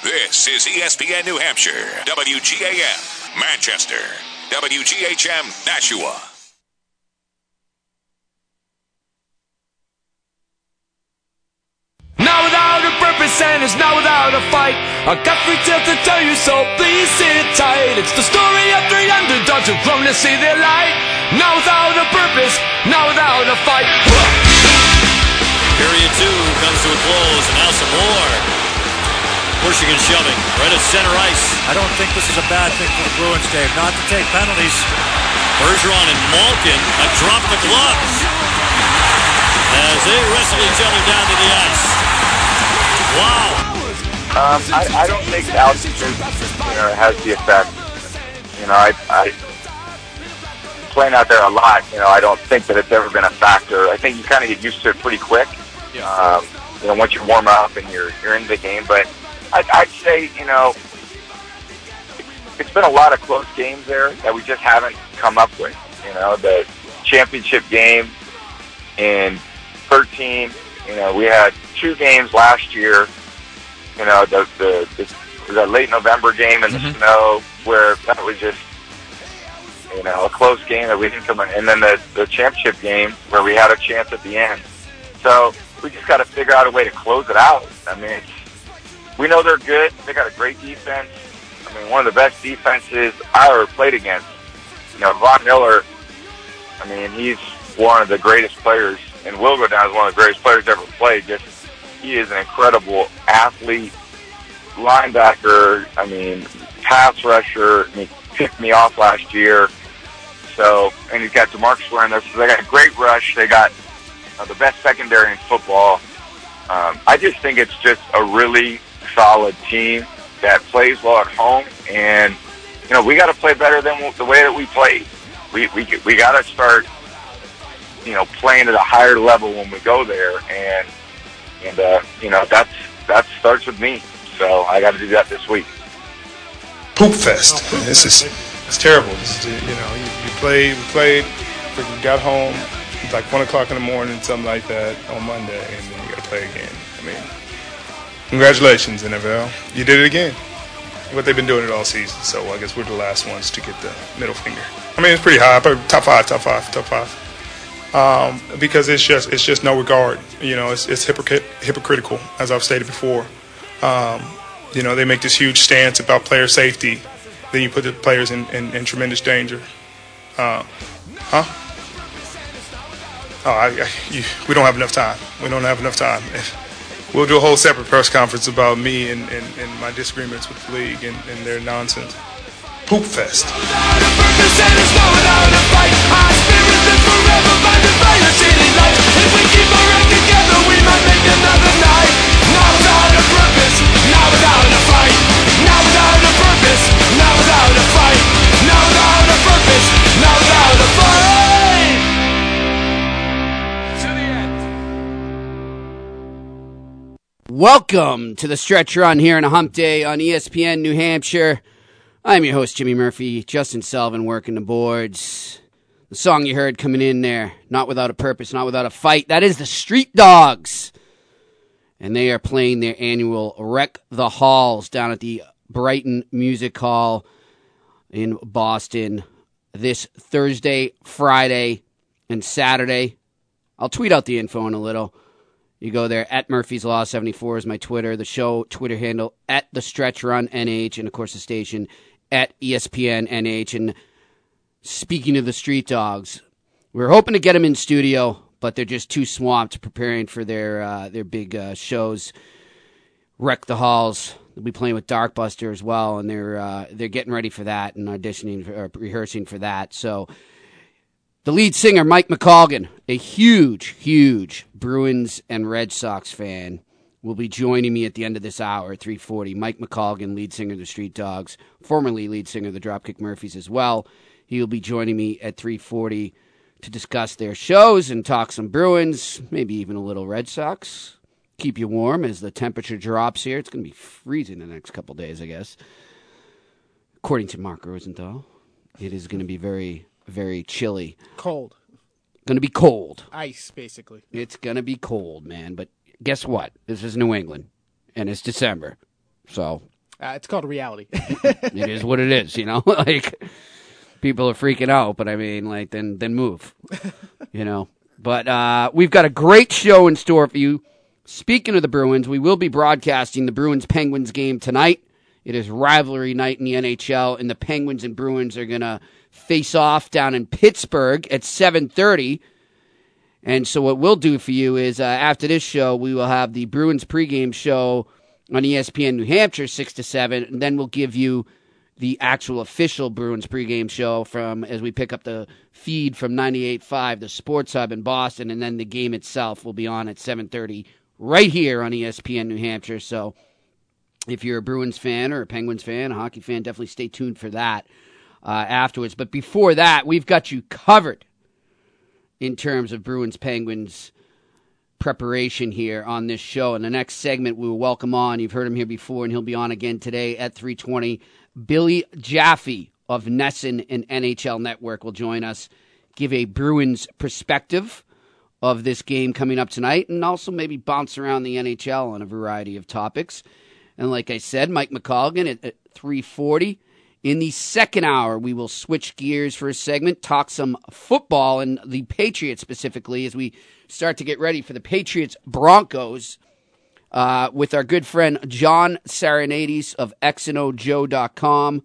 This is ESPN New Hampshire, WGAM, Manchester, WGHM, Nashua. Not without a purpose and it's not without a fight. I got three tales to tell you, so please sit tight. It's the story of three underdogs who've grown to see their light. Not without a purpose, not without a fight. Period two comes to a close, and now some more. Pushing and shoving, right at center ice. I don't think this is a bad thing for the Bruins, Dave, not to take penalties. Bergeron and Malkin have dropped the gloves as they wrestle each other down to the ice. Wow. Um, I, I don't think altitude, you know, has the effect. You know, I, I playing out there a lot. You know, I don't think that it's ever been a factor. I think you kind of get used to it pretty quick. Um, you know, once you warm up and you're you're into the game. But I'd, I'd say, you know, it's, been a lot of close games there that we just haven't come up with. You know, the championship game in 13. You know, we had two games last year. You know, the the, the, the late November game in the mm-hmm. snow where that was just you know a close game that we didn't come in, and then the the championship game where we had a chance at the end. So we just got to figure out a way to close it out. I mean, it's, we know they're good. They got a great defense. I mean, one of the best defenses I ever played against. You know, Von Miller. I mean, he's one of the greatest players, and will go down as one of the greatest players ever played. Just he is an incredible athlete, linebacker. I mean, pass rusher. I mean, picked me off last year. So, and he's got Demarcus Ware in there. So they got a great rush. They got uh, the best secondary in football. Um, I just think it's just a really solid team that plays well at home, and you know we got to play better than the way that we played. We we we got to start, you know, playing at a higher level when we go there, and and uh, you know that's that starts with me. So I got to do that this week. poop fest. This is it's terrible. This is, you know, you, you played, we played, freaking got home, it's like one o'clock in the morning, something like that on Monday, and then you got to play again. I mean, congratulations, NFL. You did it again. What they've been doing it all season. So I guess we're the last ones to get the middle finger. I mean, it's pretty high, but top five, top five, top five. Um, because it's just it's just no regard. You know, it's it's hypocrite, hypocritical, as I've stated before. Um, you know, they make this huge stance about player safety. Then you put the players in, in, in tremendous danger. Uh, huh? Oh, I, I, you, we don't have enough time. We don't have enough time. We'll do a whole separate press conference about me and, and, and my disagreements with the league and, and their nonsense. Poop fest. Not without a fight. Not without a purpose, not without a fight. Welcome to the stretch run here on a hump day on ESPN New Hampshire. I'm your host, Jimmy Murphy. Justin Sullivan working the boards. The song you heard coming in there, Not Without a Purpose, Not Without a Fight, that is the Street Dogs. And they are playing their annual Wreck the Halls down at the Brighton Music Hall in Boston this Thursday, Friday, and Saturday. I'll tweet out the info in a little. You go there at Murphy's Law 74 is my Twitter. The show Twitter handle at the Stretch Run NH, and of course the station at ESPN NH. And speaking of the Street Dogs, we are hoping to get them in studio, but they're just too swamped preparing for their uh, their big uh, shows. Wreck the Halls. They'll be playing with Darkbuster as well, and they're uh, they're getting ready for that and auditioning for, or rehearsing for that. So the lead singer, Mike McColgan, a huge, huge Bruins and Red Sox fan, will be joining me at the end of this hour at 340. Mike McColgan, lead singer of the Street Dogs, formerly lead singer of the Dropkick Murphys as well. He will be joining me at 340 to discuss their shows and talk some Bruins, maybe even a little Red Sox. Keep you warm as the temperature drops here. It's going to be freezing the next couple days, I guess. According to Mark Rosenthal, it is going to be very, very chilly. Cold. Going to be cold. Ice, basically. It's going to be cold, man. But guess what? This is New England, and it's December. So Uh, it's called reality. it is what it is, you know. like people are freaking out, but I mean, like then then move, you know. But uh, we've got a great show in store for you. Speaking of the Bruins, we will be broadcasting the Bruins Penguins game tonight. It is rivalry night in the NHL, and the Penguins and Bruins are gonna face off down in Pittsburgh at seven thirty. And so, what we'll do for you is uh, after this show, we will have the Bruins pregame show on ESPN New Hampshire, 6 to 7. And then we'll give you the actual official Bruins pregame show from as we pick up the feed from 98.5, the Sports Hub in Boston. And then the game itself will be on at 7.30 right here on ESPN New Hampshire. So if you're a Bruins fan or a Penguins fan, a hockey fan, definitely stay tuned for that uh, afterwards. But before that, we've got you covered in terms of Bruins Penguins preparation here on this show. In the next segment, we will welcome on. You've heard him here before, and he'll be on again today at 320. Billy Jaffe of NESN and NHL Network will join us, give a Bruins perspective of this game coming up tonight, and also maybe bounce around the NHL on a variety of topics. And like I said, Mike McColgan at, at 340. In the second hour, we will switch gears for a segment, talk some football and the Patriots specifically as we start to get ready for the Patriots Broncos uh, with our good friend John Serenades of xnojoe.com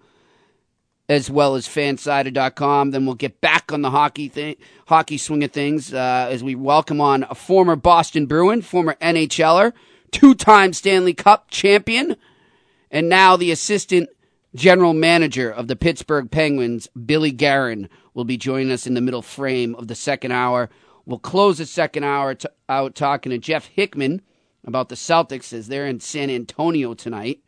as well as fansided.com. Then we'll get back on the hockey thing, hockey swing of things uh, as we welcome on a former Boston Bruin, former NHLer, two-time Stanley Cup champion, and now the assistant general manager of the Pittsburgh Penguins, Billy Guerin, will be joining us in the middle frame of the second hour. We'll close the second hour t- out talking to Jeff Hickman about the Celtics as they're in San Antonio tonight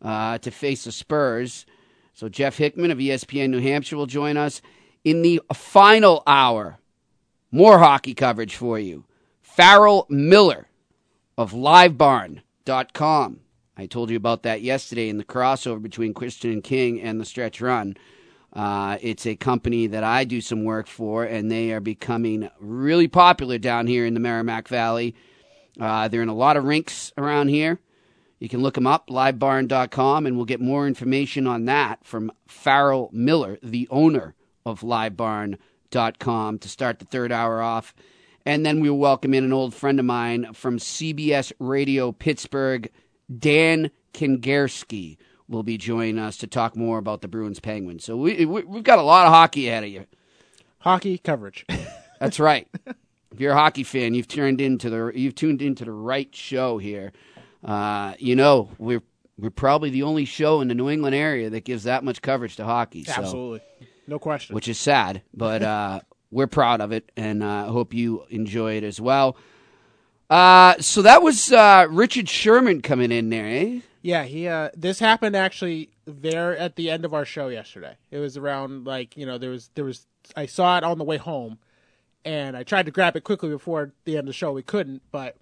uh, to face the Spurs. So Jeff Hickman of ESPN New Hampshire will join us in the final hour. More hockey coverage for you. Farrell Miller of LiveBarn.com. I told you about that yesterday in the crossover between Christian King and the Stretch Run. Uh, it's a company that I do some work for, and they are becoming really popular down here in the Merrimack Valley. Uh, they're in a lot of rinks around here. You can look them up, livebarn.com, and we'll get more information on that from Farrell Miller, the owner of livebarn.com, to start the third hour off. And then we'll welcome in an old friend of mine from CBS Radio Pittsburgh, Dan Kingerski, will be joining us to talk more about the Bruins Penguins. So we, we, we've got a lot of hockey ahead of you. Hockey coverage. That's right. if you're a hockey fan, you've turned into the you've tuned into the right show here. Uh, you know, we're we're probably the only show in the New England area that gives that much coverage to hockey. So, Absolutely. No question. which is sad, but uh, we're proud of it, and I uh, hope you enjoy it as well. Uh, so that was uh, Richard Sherman coming in there, eh? Yeah, he. Uh, this happened actually there at the end of our show yesterday. It was around like you know there was there was I saw it on the way home, and I tried to grab it quickly before the end of the show. We couldn't, but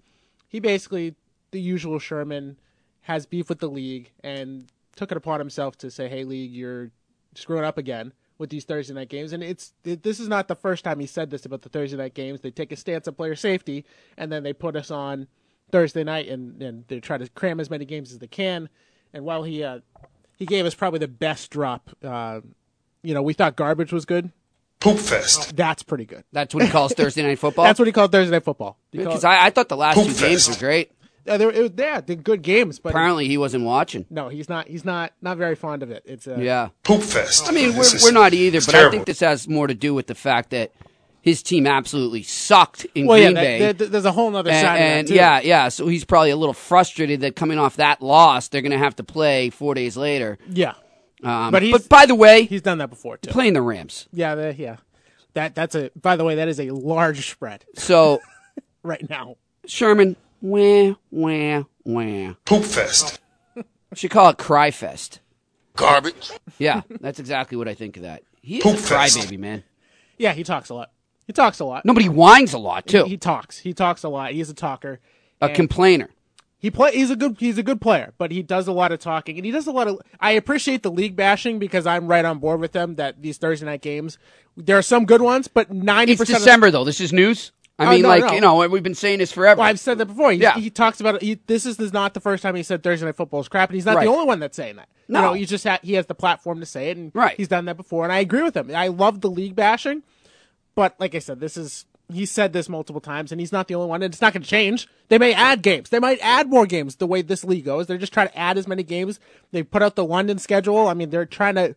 he basically the usual Sherman has beef with the league and took it upon himself to say, "Hey, league, you're screwing up again." With these Thursday night games, and it's this is not the first time he said this about the Thursday night games. They take a stance on player safety, and then they put us on Thursday night, and, and they try to cram as many games as they can. And while he uh, he gave us probably the best drop, uh, you know, we thought garbage was good. Poop fest. That's pretty good. That's what he calls Thursday Night Football. That's what he called Thursday night football. He called- because I, I thought the last Poop two games fest. were great. Uh, there, it was, yeah, they're good games, but Apparently, he wasn't watching. no, he's not. He's not not very fond of it. It's uh, Yeah. Poop fest. I mean, we're, is- we're not either, it's but I think this has more to do with the fact that his team absolutely sucked in Well, yeah, Green that- Bay. that- there's a whole other and, side and of that too. yeah, yeah. So he's probably a little frustrated that coming off that loss, they're going to have to play four days later. yeah. Um, But but, by the way, He's done that before too. playing the Rams. Yeah, the, yeah. That that's a. By the way, that is a large spread So right now. Sherman, wah wah wah. Poop fest. Should call it Cry Fest. Garbage. Yeah, that's exactly what I think of that. He is Poop a fest. crybaby, man. Yeah, he talks a lot. He talks a lot. Nobody whines a lot too. He talks. He talks a lot. He's a talker. a And- complainer. He play. He's a good. He's a good player, but he does a lot of talking, and he does a lot of. I appreciate the league bashing because I'm right on board with them that these Thursday night games. There are some good ones, but ninety It's percent. December though. This is news. I Oh, mean, no, like no. you know, we've been saying this forever. Well, I've said that before. He, Yeah. he talks about it. He, this is, this is not the first time he said Thursday Night Football is crap, and he's not Right. the only one that's saying that. No. You know, he just ha- he has the platform to say it, and Right. he's done that before, and I agree with him. I love the league bashing, but like I said, this is he said this multiple times, and he's not the only one, and it's not going to change. They may add games. They might add more games the way this league goes. They're just trying to add as many games. They put out the London schedule. I mean, they're trying to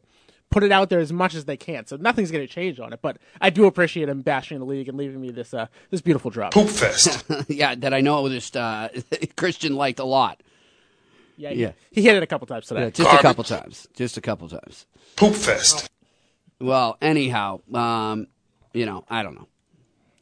put it out there as much as they can. So nothing's going to change on it. But I do appreciate him bashing the league and leaving me this uh, this beautiful drop. Poop fest. yeah, that I know this uh, Christian liked a lot. Yeah, Yeah. he hit it a couple times today. Yeah, just a couple times. Just a couple times. Poop fest. Well, anyhow, um, you know, I don't know.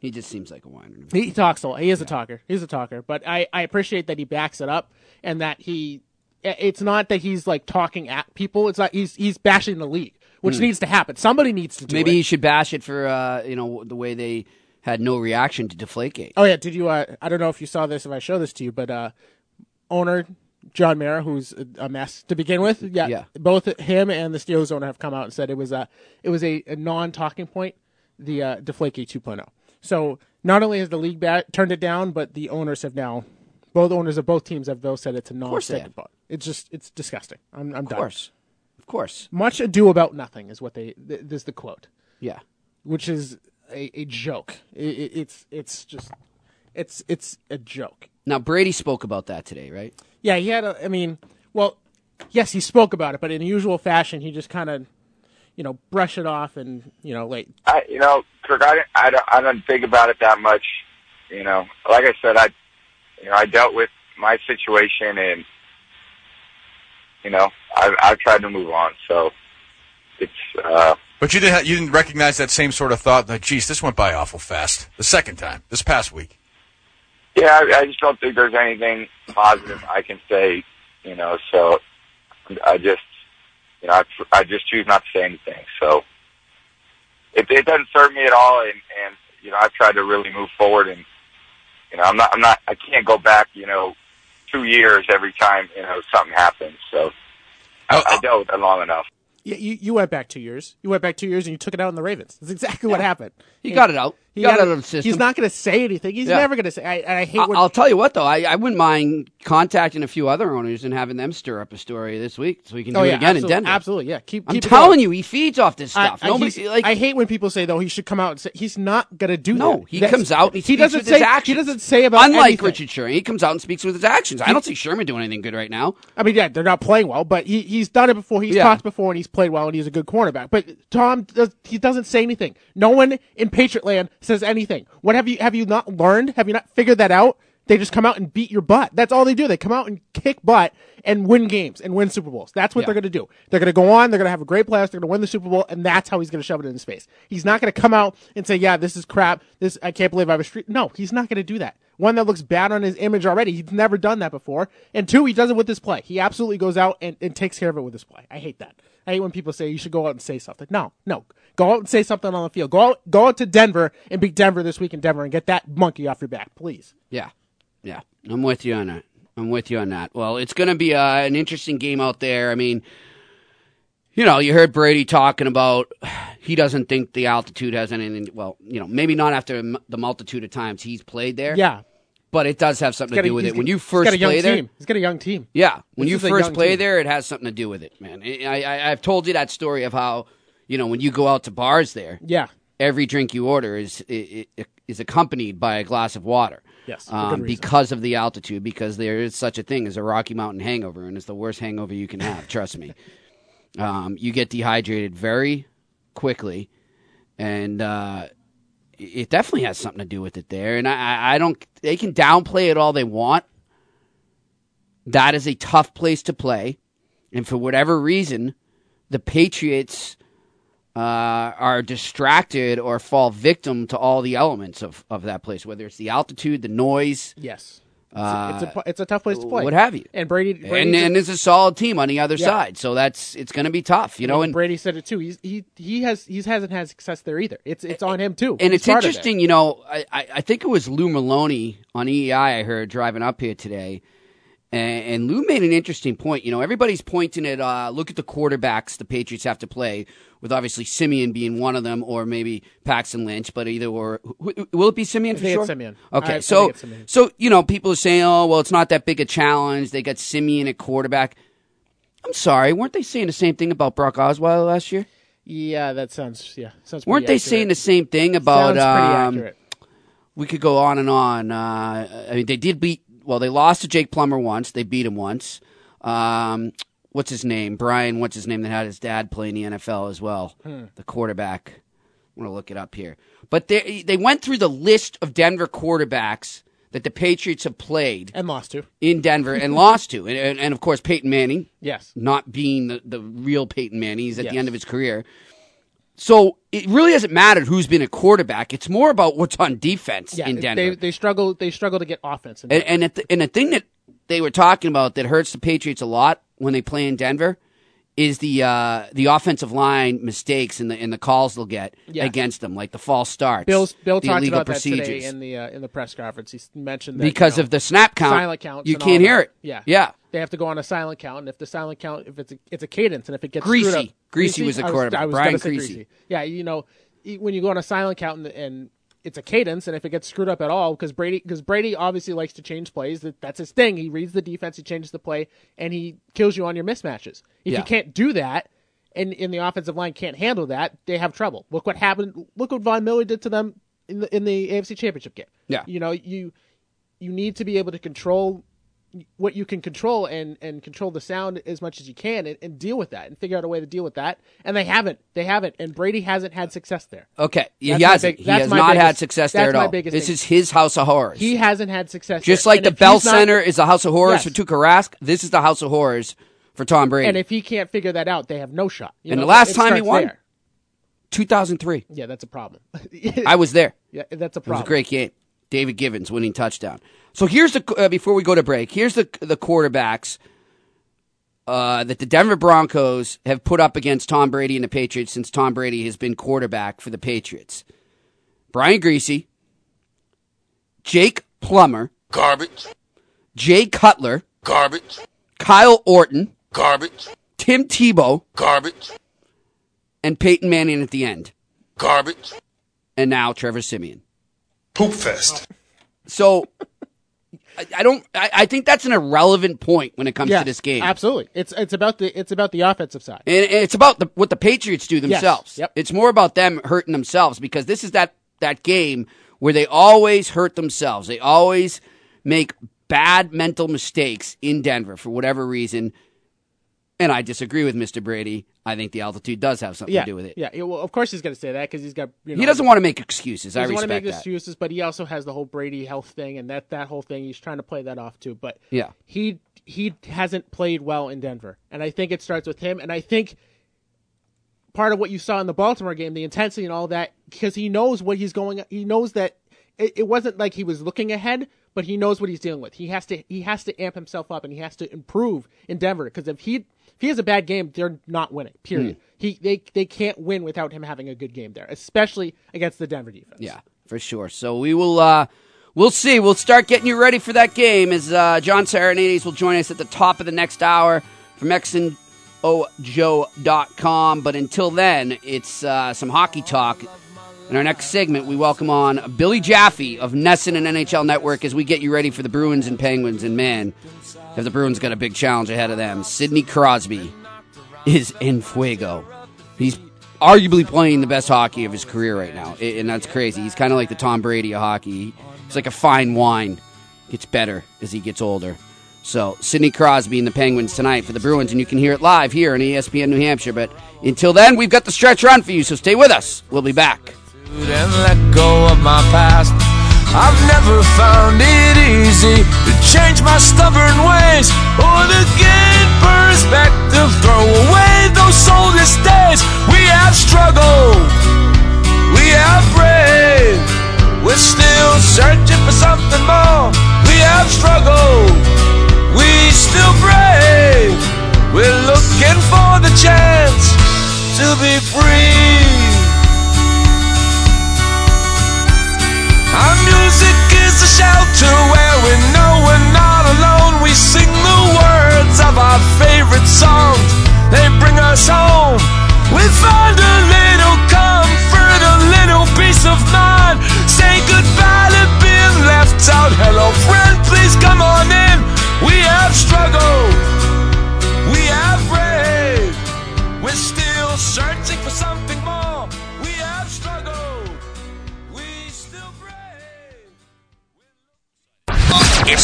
He just seems like a whiner. He talks a lot. He is a talker. He's a talker. But I, I appreciate that he backs it up and that he. It's not that he's like talking at people. It's not. He's he's bashing the league, which needs to happen. Somebody needs to do. Maybe it. he should bash it for uh, you know the way they had no reaction to Deflategate. Oh yeah, did you? Uh, I don't know if you saw this. If I show this to you, but uh, owner John Mara, who's a, mess to begin with. Yeah, Yeah. Both him and the Steelers owner have come out and said it was a it was a, a non talking point. The uh, Deflategate 2.0. So not only has the league ba- turned it down, but the owners have now. Both owners of both teams have both said it's a non-stick. they statement have. point. It's just it's disgusting. I'm, I'm Of done. course, of course, Much ado about nothing is what they. Th- this is the quote yeah. which is a, a joke. It, it, it's it's just it's it's a joke. Now Brady spoke about that today, right? Yeah, he had. A, I mean, well, yes, he spoke about it, but in usual fashion, he just kind of, you know, brush it off and you know, like I, you know, Kirk, I, didn't- I don't, I don't think about it that much. You know, like I said, I, you know, I dealt with my situation, and you know, I've, I've tried to move on. So it's, uh, But you didn't ha- you didn't recognize that same sort of thought like, geez, this went by awful fast. The second time, this past week. yeah, I, I just don't think there's anything positive I can say. You know, so I just, you know, I, I just choose not to say anything. So it, it doesn't serve me at all, and, and you know, I've tried to really move forward, and you know, I'm not, I'm not, I can't go back, you know, two years every time you know something happens. So I, I dealt with it long enough. you, you you went back two years. You went back two years and you took it out on the Ravens. That's exactly what happened. He got it out. He got it out of the system. He's not going to say anything. He's Yeah. never going to say. I, I hate I- when I'll tell you what, though, I, I wouldn't mind contacting a few other owners and having them stir up a story this week so we can oh, do Oh it again absolutely, in Denver. Absolutely, yeah. Keep. I'm keep telling you, he feeds off this stuff. I, Nobody like I hate when people say though he should come out and say he's not going to do that. No, he That's- comes out and he, doesn't say his actions. he doesn't say about Unlike anything. Richard Sherman, he comes out and speaks with his actions. I don't see Sherman doing anything good right now. I mean, yeah, they're not playing well, but he he's done it before. He's Yeah. talked before, and he's played well, and he's a good cornerback. But Tom does he doesn't say anything. No one in Patriot Land says anything. What have you have you not learned? Have you not figured that out? They just come out and beat your butt. That's all they do. They come out and kick butt and win games and win Super Bowls. That's what Yeah. they're going to do. They're going to go on. They're going to have a great playoffs. They're going to win the Super Bowl, and that's how he's going to shove it in his face. He's not going to come out and say, "Yeah, this is crap. This I can't believe I was street." No, he's not going to do that. One that looks bad on his image already. He's never done that before. And two, he does it with this play. He absolutely goes out and, and takes care of it with this play. I hate that. I hate when people say you should go out and say something. No, no. Go out and say something on the field. Go out, go out to Denver and beat Denver this week in Denver and get that monkey off your back, please. Yeah, yeah, I'm with you on that. I'm with you on that. Well, it's going to be uh, an interesting game out there. I mean, you know, you heard Brady talking about he doesn't think the altitude has anything. Well, you know, maybe not after the multitude of times he's played there. Yeah. but it does have something to He's a- do with it. When you he's first got a young play there, team. He's got a young team. Yeah, when This you first play team. there, it has something to do with it, man. I, I, I've told you that story of how you know when you go out to bars there, Yeah. every drink you order is is accompanied by a glass of water. Yes, um, because of the altitude. Because there is such a thing as a Rocky Mountain hangover, and it's the worst hangover you can have. trust me. Um, you get dehydrated very quickly, and uh, it definitely has something to do with it there. And I, I- I don't. They can downplay it all they want. That is a tough place to play, and for whatever reason, the Patriots uh, are distracted or fall victim to all the elements of, of that place, whether it's the altitude, the noise, Yes. It's, Uh, a, it's, a, it's a tough place to play. what have you. And Brady, and Brady and it's a solid team on the other Yeah. side. So that's it's going to be tough, you know. And Brady said it too. He's, he he has he hasn't had success there either. It's it's on him too. and He it's interesting, you know. I, I I think it was Lou Merloni on EEI I heard driving up here today, And, and Lou made an interesting point. You know, everybody's pointing at uh, look at the quarterbacks the Patriots have to play, with obviously Siemian being one of them, or maybe Paxton Lynch. But either or, will it be Siemian I for sure? Siemian. Okay, I- I so it's Siemian. so you know, people are saying, oh well, it's not that big a challenge. They got Siemian at quarterback. I'm sorry, weren't they saying the same thing about Brock Osweiler last year? Yeah, that sounds yeah sounds. Weren't they saying the same thing about? Sounds pretty um, accurate. we could go on and on. Uh, I mean, they did beat. Well, they lost to Jake Plummer once. They beat him once. Um, what's his name? Brian. What's his name? That had his dad play in the NFL as well. Hmm. The quarterback. I'm gonna look it up here. But they they went through the list of Denver quarterbacks that the Patriots have played and lost to. in Denver and lost to, and, and, and of course Peyton Manning. Yes. not being the, the real Peyton Manning. He's at the end of his career. So it really hasn't mattered who's been a quarterback. It's more about what's on defense Yeah, in Denver. they they struggle they struggle to get offense. In and and, the, and the thing that they were talking about that hurts the Patriots a lot when they play in Denver is the uh, the offensive line mistakes and the and the calls they'll get against them, like the false starts. Bill's, Bill the talked about that today in the uh, in the press conference. He mentioned that because you know, of the snap count. silent counts. you can't hear that. it. Yeah, yeah. They have to go on a silent count, and if the silent count, if it's a, it's a cadence, and if it gets Griese. up, Griese was the I quarterback. I was Brian gonna Griese. Yeah, you know, when you go on a silent count and, and it's a cadence, and if it gets screwed up at all, because Brady, because Brady obviously likes to change plays. That that's his thing. He reads the defense, he changes the play, and he kills you on your mismatches. If Yeah. you can't do that. And, in the offensive line can't handle that. They have trouble. Look what happened. Look what Von Miller did to them in the in the AFC Championship game. Yeah. you know you you need to be able to control what you can control and and control the sound as much as you can and, and deal with that and figure out a way to deal with that and they haven't they haven't and brady hasn't had success there Okay, he That's my hasn't. big- he has not had success there at all. This thing. is his house of horrors. he hasn't had success Just there. like And the Bell he's not- Center is a house of horrors Yes. for Tuukka Rask, this is the house of horrors for Tom Brady. and if he can't figure that out they have no shot You And know, the last time he won? there. 2003. yeah that's a problem I was there. yeah that's a problem. It was a great game. David Givens winning touchdown. So here's the uh, before we go to break. Here's the the quarterbacks uh, that the Denver Broncos have put up against Tom Brady and the Patriots since Tom Brady has been quarterback for the Patriots. Brian Griese, Jake Plummer, Garbage. Jay Cutler, Garbage. Kyle Orton, Garbage. Tim Tebow, Garbage. and Peyton Manning at the end, Garbage. and now Trevor Siemian. Poop fest. So I, I don't. I, I think that's an irrelevant point when it comes yeah to this game. absolutely it's it's about the it's about the offensive side And and it's about the, what the Patriots do themselves. Yep. It's more about them hurting themselves because this is that that game where they always hurt themselves. They always make bad mental mistakes in Denver for whatever reason. And I disagree with Mr. Brady. I think the altitude does have something yeah to do with it. yeah yeah, well of course he's going to say that because he's got you know, He doesn't want to make excuses. He I doesn't want to make that. excuses, but he also has the whole Brady health thing and that that whole thing. He's trying to play that off too. But Yeah. he he hasn't played well in Denver, and I think it starts with him. And I think part of what you saw in the Baltimore game, the intensity and all that, because he knows what he's going. He knows that it, it wasn't like he was looking ahead, but he knows what he's dealing with. He has to he has to amp himself up and he has to improve in Denver because if he he has a bad game, they're not winning. Period. Hmm. He they they can't win without him having a good game there, especially against the Denver defense. Yeah, for sure. So we will uh we'll see. We'll start getting you ready for that game as uh John Serenades will join us at the top of the next hour from XandOJoe.com. But until then, it's uh some hockey talk. In our next segment, we welcome on Billy Jaffe of NESN and NHL Network as we get you ready for the Bruins and Penguins. And man, if the Bruins got a big challenge ahead of them, Sidney Crosby is in fuego. He's arguably playing the best hockey of his career right now, and that's crazy. He's kind of like the Tom Brady of hockey. He's like a fine wine, gets better as he gets older. So Sidney Crosby and the Penguins tonight for the Bruins, and you can hear it live here on ESPN New Hampshire. But until then, we've got the stretch run for you, so stay with us. We'll be back. And let go of my past. I've never found it easy to change my stubborn ways or to gain perspective. Throw away those soulless days. We have struggled, we have prayed. We're still searching for something more. We have struggled, we still brave. We're looking for the chance to be free. Songs they bring us home with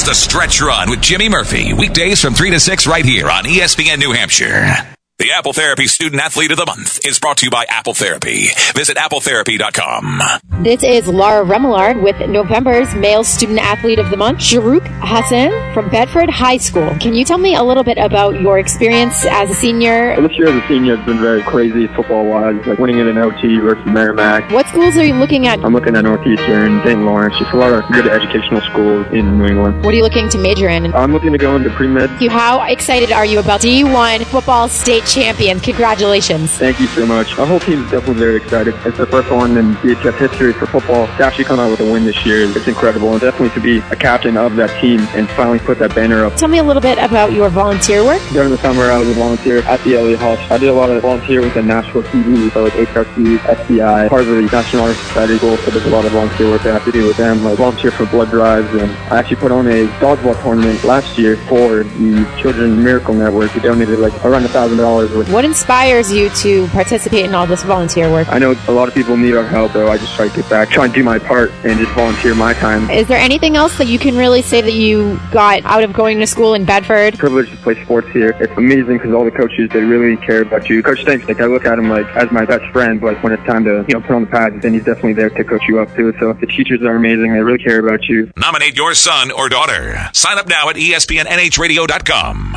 The Stretch Run with Jimmy Murphy. Weekdays from 3 to 6 right here on ESPN New Hampshire. The Apple Therapy Student Athlete of the Month is brought to you by Apple Therapy. Visit appletherapy.com. This is Laura Remillard with November's Male Student Athlete of the Month, Sharouk Hassan from Bedford High School. Can you tell me a little bit about your experience as a senior? Well, this year as a senior has been very crazy football-wise, like winning it in OT versus Merrimack. What schools are you looking at? I'm looking at Northeastern, St. Lawrence, just a lot of good educational schools in New England. What are you looking to major in? I'm looking to go into pre-med. How excited are you about D1 football state champion? Congratulations. Thank you so much. Our whole team is definitely very excited. It's the first one in DHS history for football to actually come out with a win this year. It's incredible, and definitely to be a captain of that team and finally put that banner up. Tell me a little bit about your volunteer work. During the summer, I was a volunteer at the Elliott Hall. I did a lot of volunteer with the Nashville TV, so like HRC, FBI, part of the National Honor Society goal, so there's a lot of volunteer work I have to do with them, like volunteer for blood drives, and I actually put on a dodgeball tournament last year for the Children's Miracle Network. We donated like around a thousand dollars with What inspires you to participate in all this volunteer work? I know a lot of people need our help, so I just try to get back, try and do my part, and just volunteer my time. Is there anything else that you can really say that you got out of going to school in Bedford? Privileged to play sports here. It's amazing because all the coaches they really care about you. Coach Stinks, like I look at him like as my best friend, but when it's time to you know put on the pads, then he's definitely there to coach you up too. So the teachers are amazing. They really care about you. Nominate your son or daughter. Sign up now at ESPNNHradio.com.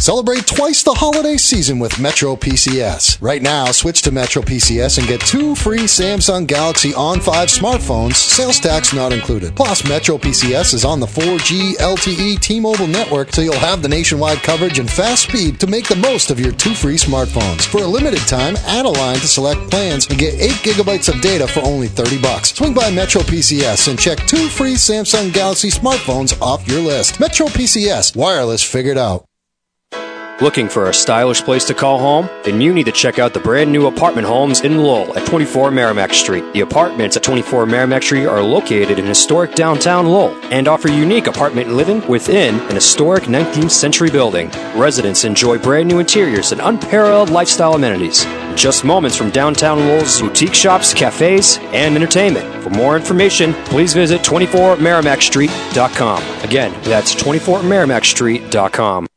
Celebrate twice the holiday season with Metro PCS. Right now, switch to Metro PCS and get two free Samsung Galaxy On 5 smartphones, sales tax not included. Plus, Metro PCS is on the 4G LTE T-Mobile network, so you'll have the nationwide coverage and fast speed to make the most of your two free smartphones. For a limited time, add a line to select plans and get 8 gigabytes of data for only 30 bucks. Swing by Metro PCS and check two free Samsung Galaxy smartphones off your list. Metro PCS, wireless figured out. Looking for a stylish place to call home? Then you need to check out the brand new apartment homes in Lowell at 24 Merrimack Street. The apartments at 24 Merrimack Street are located in historic downtown Lowell and offer unique apartment living within an historic 19th century building. Residents enjoy brand new interiors and unparalleled lifestyle amenities. Just moments from downtown Lowell's boutique shops, cafes, and entertainment. For more information, please visit 24merrimackstreet.com. Again, that's 24merrimackstreet.com.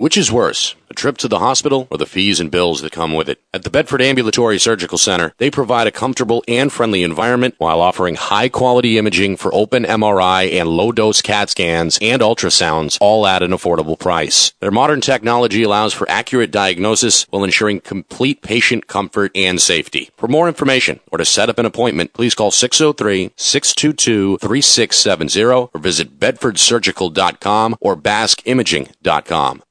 Which is worse, a trip to the hospital or the fees and bills that come with it? At the Bedford Ambulatory Surgical Center, they provide a comfortable and friendly environment while offering high quality imaging for open MRI and low dose CAT scans and ultrasounds, all at an affordable price. Their modern technology allows for accurate diagnosis while ensuring complete patient comfort and safety. For more information or to set up an appointment, please call 603 622 3670 or visit bedfordsurgical.com or baskimaging.com.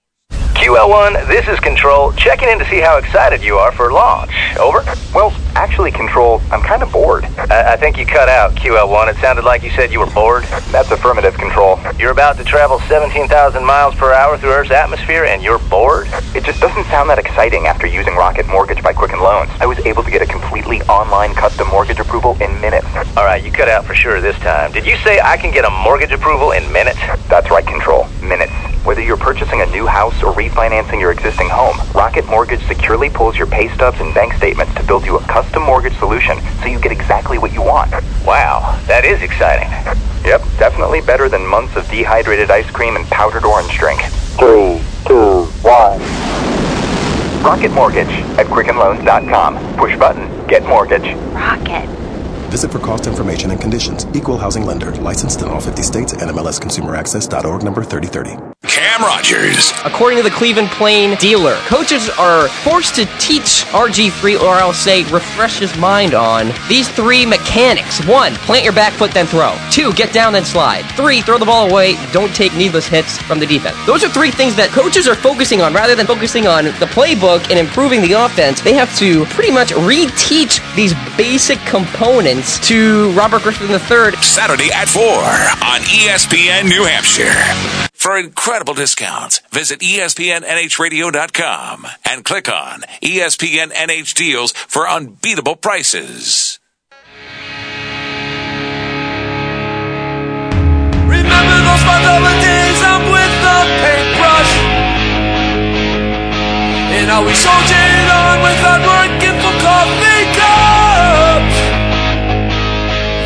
QL1, this is Control, checking in to see how excited you are for launch. Over? Well, actually, Control, I'm kind of bored. I, I think you cut out, QL1. It sounded like you said you were bored. That's affirmative, Control. You're about to travel 17,000 miles per hour through Earth's atmosphere, and you're bored? It just doesn't sound that exciting after using Rocket Mortgage by Quicken Loans. I was able to get a completely online custom mortgage approval in minutes. All right, you cut out for sure this time. Did you say I can get a mortgage approval in minutes? That's right, Control. Minutes. Whether you're purchasing a new house or refinancing your existing home, Rocket Mortgage securely pulls your pay stubs and bank statements to build you a custom mortgage solution so you get exactly what you want. Wow, that is exciting. Yep, definitely better than months of dehydrated ice cream and powdered orange drink. Three, two, one. Rocket Mortgage at QuickenLoans.com. Push button, get mortgage. Rocket. Visit for cost information and conditions. Equal housing lender. Licensed in all 50 states. NMLSConsumerAccess.org number 3030. Cam Rogers. According to the Cleveland Plain dealer, coaches are forced to teach RG3 or I'll say refresh his mind on these three mechanics. One, plant your back foot then throw. Two, get down then slide. Three, throw the ball away. Don't take needless hits from the defense. Those are three things that coaches are focusing on rather than focusing on the playbook and improving the offense. They have to pretty much reteach these basic components to Robert Griffin III. Saturday at 4 on ESPN New Hampshire. For incredible discounts, visit ESPNNHradio.com and click on ESPN NH deals for unbeatable prices. Remember those days I'm with the paintbrush? And how we soldiered on without working for coffee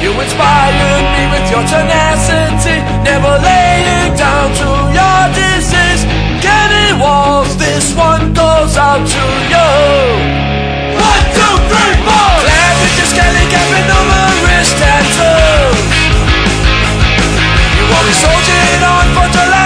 You inspired me with your tenacity Never laying down to your disease Kenny Walls, this one goes out to you? One, two, three, four. Glad with your skelly cap and numerous tattoos you always soldiered on for your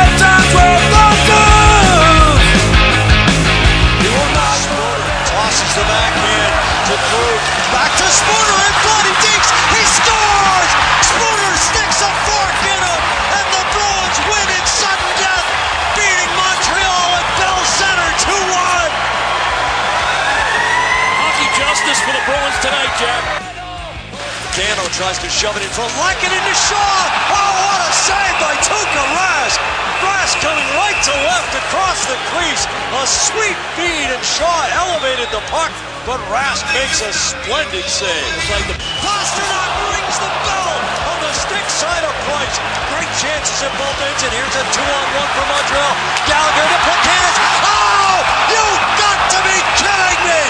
tries to shove it in front. Larkin into Shaw. Oh, what a save by Tuukka Rask. Rask coming right to left across the crease. A sweet feed, and Shaw elevated the puck, but Rask makes a splendid save. It's like the Pastrnak rings the bell on the stick side of Price. Great chances at both ends, and here's a two-on-one for Montreal. Gallagher to hands. Oh, you got to be kidding me!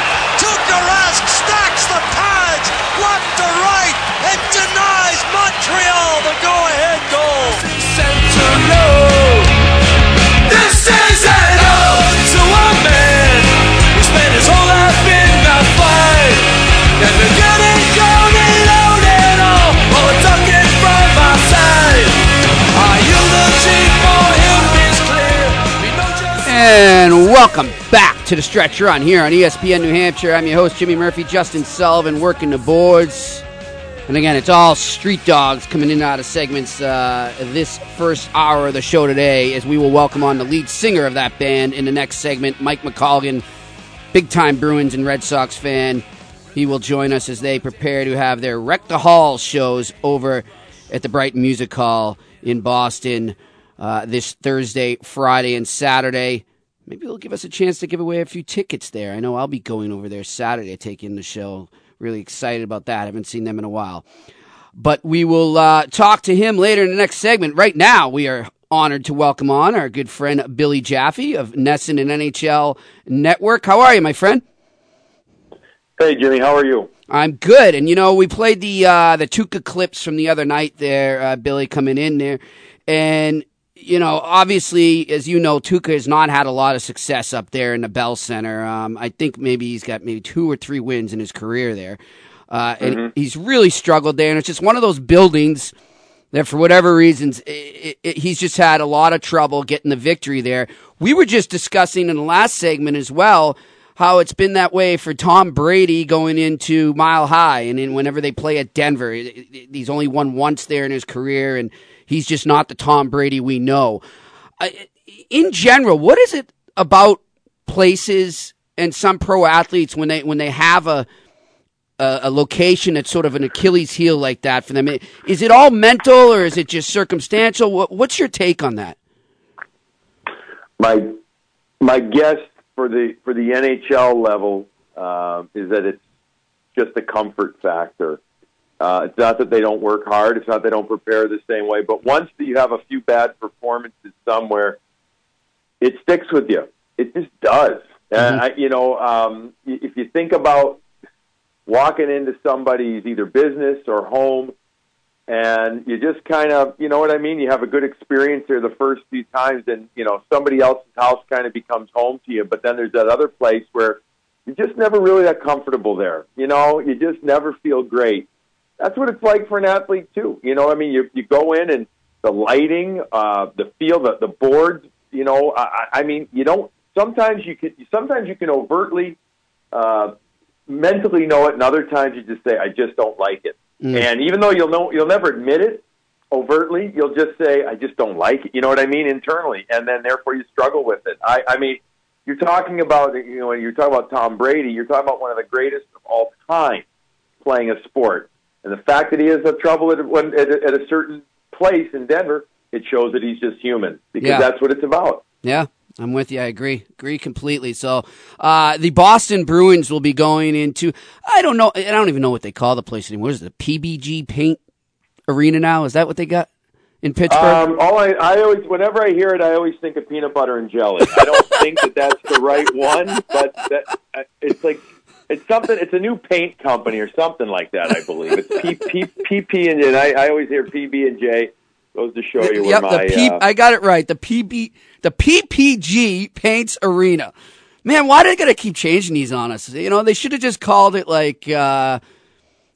Tuukka Rask stacks the pads left to right and denies Montreal the go-ahead goal. Center. This is an ode to a man who spent his whole life in the fight. Never getting going loaded all or ducking from our side. Our eulogy for him is clear. We know just And welcome back to the stretch run here on ESPN New Hampshire. I'm your host, Jimmy Murphy, Justin Sullivan, working the boards. And again, it's all street dogs coming in and out of segments uh, this first hour of the show today, as we will welcome on the lead singer of that band in the next segment, Mike McColgan, big time Bruins and Red Sox fan. He will join us as they prepare to have their Wreck the Hall shows over at the Brighton Music Hall in Boston uh, this Thursday, Friday, and Saturday. Maybe they'll give us a chance to give away a few tickets there. I know I'll be going over there Saturday, taking the show. Really excited about that. I haven't seen them in a while. But we will uh, talk to him later in the next segment. Right now, we are honored to welcome on our good friend Billy Jaffe of NESN and NHL Network. How are you, my friend? Hey, Jimmy, how are you? I'm good, and you know we played the uh, the Tuukka clips from the other night there, uh, Billy coming in there, and you know obviously as you know Tuukka has not had a lot of success up there in the Bell Center. Um, I think maybe he's got maybe two or three wins in his career there, uh, and Mhm. he's really struggled there, and it's just one of those buildings that for whatever reasons it, it, he's just had a lot of trouble getting the victory there. We were just discussing in the last segment as well how it's been that way for Tom Brady going into Mile High, and then whenever they play at Denver, it- it- he's only won once there in his career, and he's just not the Tom Brady we know. In general, what is it about places and some pro athletes when they when they have a a, location that's sort of an Achilles heel like that for them? Is it all mental or is it just circumstantial? What, what's your take on that? My my guess for the for the NHL level uh, is that it's just a comfort factor. Uh, it's not that they don't work hard. It's not they don't prepare the same way. But once you have a few bad performances somewhere, it sticks with you. It just does. And I, you know, um, if you think about walking into somebody's either business or home, and you just kind of, you know what I mean? You have a good experience there the first few times, and you know somebody else's house kind of becomes home to you. But then there's that other place where you're just never really that comfortable there. You know, you just never feel great. That's what it's like for an athlete too. You know, I mean, you you go in and the lighting, uh, the feel, the the boards. You know, I, I mean, you don't. Sometimes you can. Sometimes you can overtly, uh, mentally know it, and other times you just say, "I just don't like it." Mm. And even though you'll know, you'll never admit it overtly. You'll just say, "I just don't like it." You know what I mean internally, and then therefore you struggle with it. I, I mean, you're talking about you know when you're talking about Tom Brady, you're talking about one of the greatest of all time playing a sport, and the fact that he has a trouble at, when, at, a- at a certain place in Denver it shows that he's just human because Yeah. that's what it's about. Yeah, I'm with you. I agree. Agree completely. So, uh, the Boston Bruins will be going into, I don't know, I don't even know what they call the place anymore. Is it the PBG Paint Arena now? Is that what they got in Pittsburgh? Um, all I, I always, whenever I hear it, I always think of peanut butter and jelly. I don't think that that's the right one, but that, it's like it's something. It's a new paint company or something like that. I believe it's P, P, PP and. I, I always hear PB and J. Goes to show you where yep, my the P- uh, I got it right. The PB, the PPG Paints Arena. Man, why do they gotta keep changing these on us? You know, they should have just called it like, uh,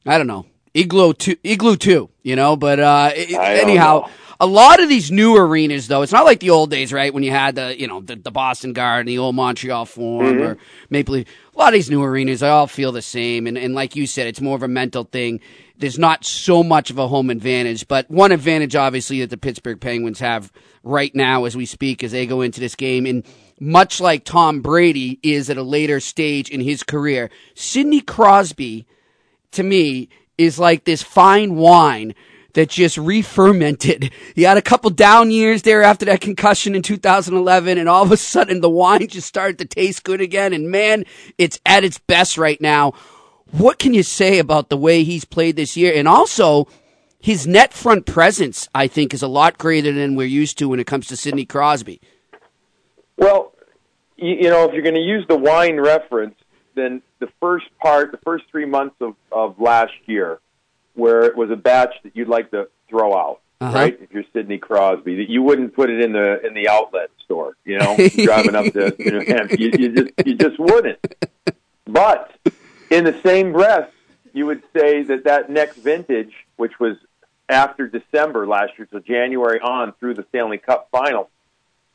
I don't know, Igloo two, Igloo two. You know, but uh, it- anyhow. know. A lot of these new arenas, though, it's not like the old days, right? When you had the, you know, the, the Boston Garden, the old Montreal Forum, Mhm. or Maple Leaf. A lot of these new arenas, they all feel the same. And, and like you said, it's more of a mental thing. There's not so much of a home advantage, but one advantage, obviously, that the Pittsburgh Penguins have right now as we speak, as they go into this game. And much like Tom Brady is at a later stage in his career, Sidney Crosby, to me, is like this fine wine that just re-fermented. He had a couple down years there after that concussion in 2011, and all of a sudden the wine just started to taste good again. And man, it's at its best right now. What can you say about the way he's played this year? And also, his net front presence, I think, is a lot greater than we're used to when it comes to Sidney Crosby. Well, you, know, if you're going to use the wine reference, then the first part, the first three months of, of last year, where it was a batch that you'd like to throw out, Uh-huh. right? If you're Sidney Crosby, that you wouldn't put it in the in the outlet store, you know, driving up to New Hampshire, you, you just you just wouldn't. But in the same breath, you would say that that next vintage, which was after December last year, so January on through the Stanley Cup final,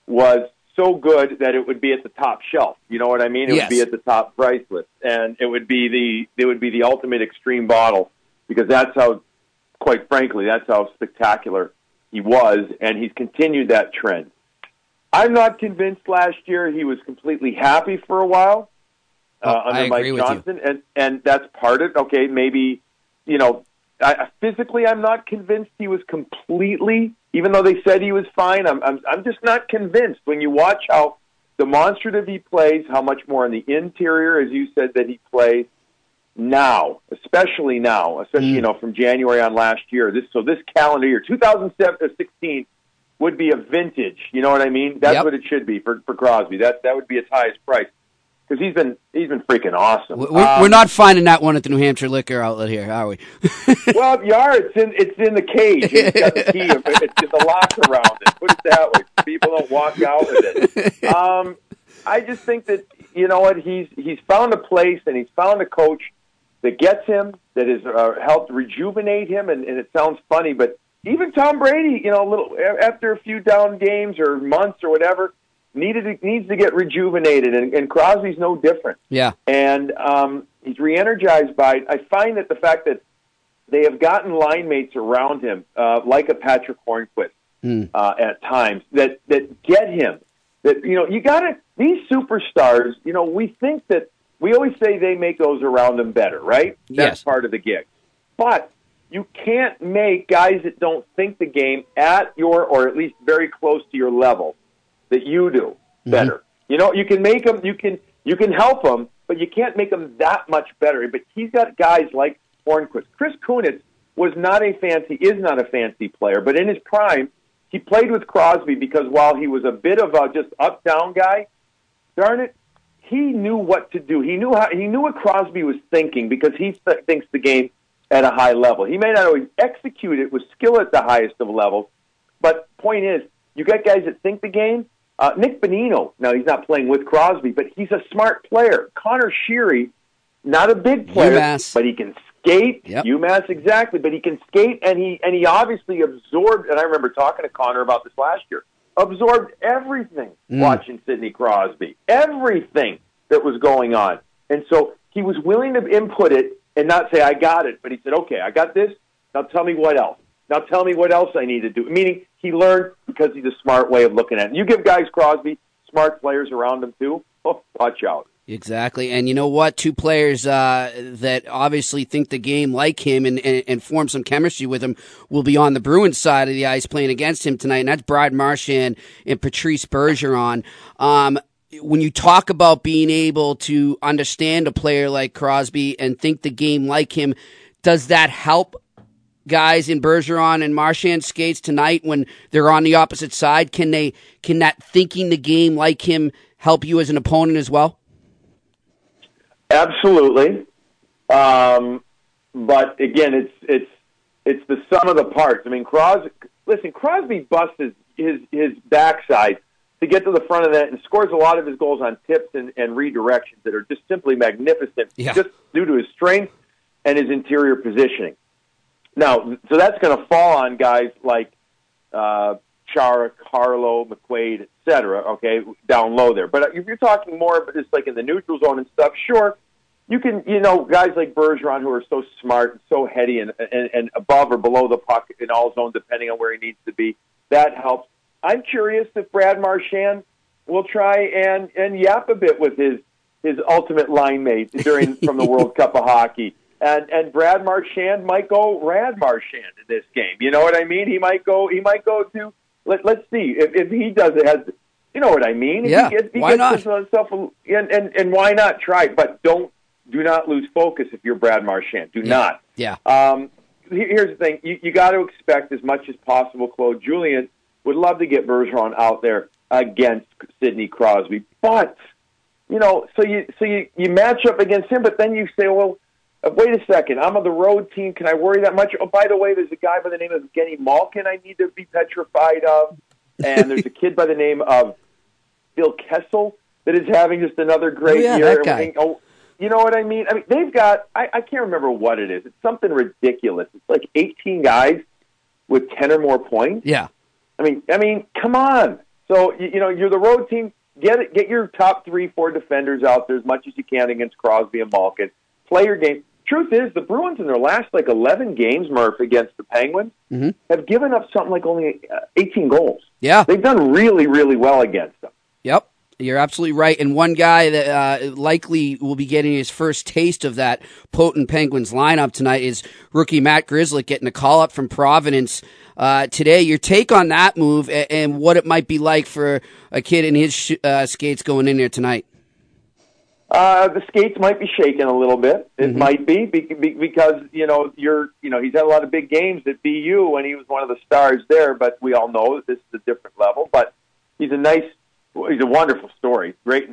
was so good that it would be at the top shelf. You know what I mean? It Yes. would be at the top price list, and it would be the it would be the ultimate extreme bottle because that's how, quite frankly, that's how spectacular he was, and he's continued that trend. I'm not convinced. Last year, he was completely happy for a while uh, Oh, I under Mike agree with you. Johnston, and and that's part of it. Okay, maybe you know, I, physically, I'm not convinced he was completely. Even though they said he was fine, I'm I'm, I'm just not convinced. When you watch how demonstrative he plays, how much more in the interior, as you said, that he plays now, especially now, especially Mm. you know from January on last year. This so this calendar year, 2016, would be a vintage. You know what I mean? That's Yep. what it should be for for Crosby. That that would be its highest price because he's been he's been freaking awesome. We're, Um, we're not finding that one at the New Hampshire Liquor Outlet here, are we? well, you are, it's in it's in the cage. It's got the key. It's in the lock around it. Put it that way. People don't walk out with it. Um, I just think that you know what he's he's found a place and he's found a coach that gets him that has uh, helped rejuvenate him. And, and it sounds funny, but even Tom Brady, you know, a little after a few down games or months or whatever, needed needs to get rejuvenated. And, and Crosby's no different Yeah. and um, he's re-energized by. I find that the fact that they have gotten line mates around him, uh, like a Patric Hornqvist Mm. uh, at times, that that get him. That you know, you got to these superstars. You know, we think that we always say they make those around them better, right? That's Yes. part of the gig. But you can't make guys that don't think the game at your or at least very close to your level that you do mm-hmm. better. You know, you can make them, you can you can help them, but you can't make them that much better. But he's got guys like Hornqvist. Chris Kunitz was not a fancy, is not a fancy player, but in his prime, he played with Crosby because while he was a bit of a just up down guy, darn it, he knew what to do. He knew how he knew what Crosby was thinking because he th- thinks the game at a high level. He may not always execute it with skill at the highest of levels, but point is, you got guys that think the game. Uh, Nick Bonino, now he's not playing with Crosby, but he's a smart player. Connor Sheary, not a big player, UMass. but he can skate. Yep. UMass exactly, but he can skate, and he and he obviously absorbed. And I remember talking to Connor about this last year. Absorbed everything Mm. watching Sidney Crosby, everything that was going on, and so he was willing to input it and not say I got it, but he said, "Okay, I got this. Now tell me what else. Now tell me what else I need to do." Meaning he learned because he's a smart way of looking at it. You give guys Crosby smart players around him too. Oh, watch out. Exactly. And you know what? Two players uh, that obviously think the game like him and, and, and form some chemistry with him will be on the Bruins side of the ice playing against him tonight, and that's Brad Marchand and Patrice Bergeron. Um, when you talk about being able to understand a player like Crosby and think the game like him, does that help guys in Bergeron and Marchand skates tonight when they're on the opposite side? Can they can that thinking the game like him help you as an opponent as well? Absolutely. Um, but again, it's it's it's the sum of the parts. I mean, Crosby. Listen, Crosby busts his his, his backside to get to the front of that and scores a lot of his goals on tips and, and redirections that are just simply magnificent, Yeah. just due to his strength and his interior positioning. Now, so that's going to fall on guys like uh, Chara, Carlo, McQuaid, et cetera, okay, down low there. But if you're talking more about just like in the neutral zone and stuff, sure, you can, you know, guys like Bergeron who are so smart and so heady and, and, and above or below the puck in all zones, depending on where he needs to be, that helps. I'm curious if Brad Marchand will try and, and yap a bit with his, his ultimate line mate during from the World Cup of Hockey. And and Brad Marchand might go Rad Marchand in this game. You know what I mean? He might go. He might go to. Let, let's see if, if he does it. Has you know what I mean? If Yeah, He gets, he why gets not? Himself, a- and, and and why not try? But don't do not lose focus if you're Brad Marchand. Do not. Yeah. Um, here's the thing: you, you got to expect as much as possible. Claude Julien would love to get Bergeron out there against Sidney Crosby, but you know, so you so you you match up against him, but then you say, well, Uh, wait a second, I'm on the road team. Can I worry that much? Oh, by the way, there's a guy by the name of Genny Malkin I need to be petrified of, and there's a kid by the name of Phil Kessel that is having just another great Oh, yeah, year. that guy. think, oh, you know what I mean? I mean, they've got I, I can't remember what it is. It's something ridiculous. It's like 18 guys with 10 or more points. Yeah. I mean, I mean, come on. So you, you know, you're the road team. Get it, get your top three, four defenders out there as much as you can against Crosby and Malkin. Play your game. Truth is, the Bruins in their last like 11 games, Murph, against the Penguins, Mm-hmm. have given up something like only uh, 18 goals. Yeah. They've done really, really well against them. Yep. You're absolutely right. And one guy that uh, likely will be getting his first taste of that potent Penguins lineup tonight is rookie Matt Grzelcyk getting a call up from Providence uh, today. Your take on that move and, and what it might be like for a kid in his sh- uh, skates going in there tonight. Uh, the skates might be shaking a little bit. It might be be- be- because you know you're you know he's had a lot of big games at BU and he was one of the stars there. But we all know that this is a different level. But he's a nice, he's a wonderful story. Great,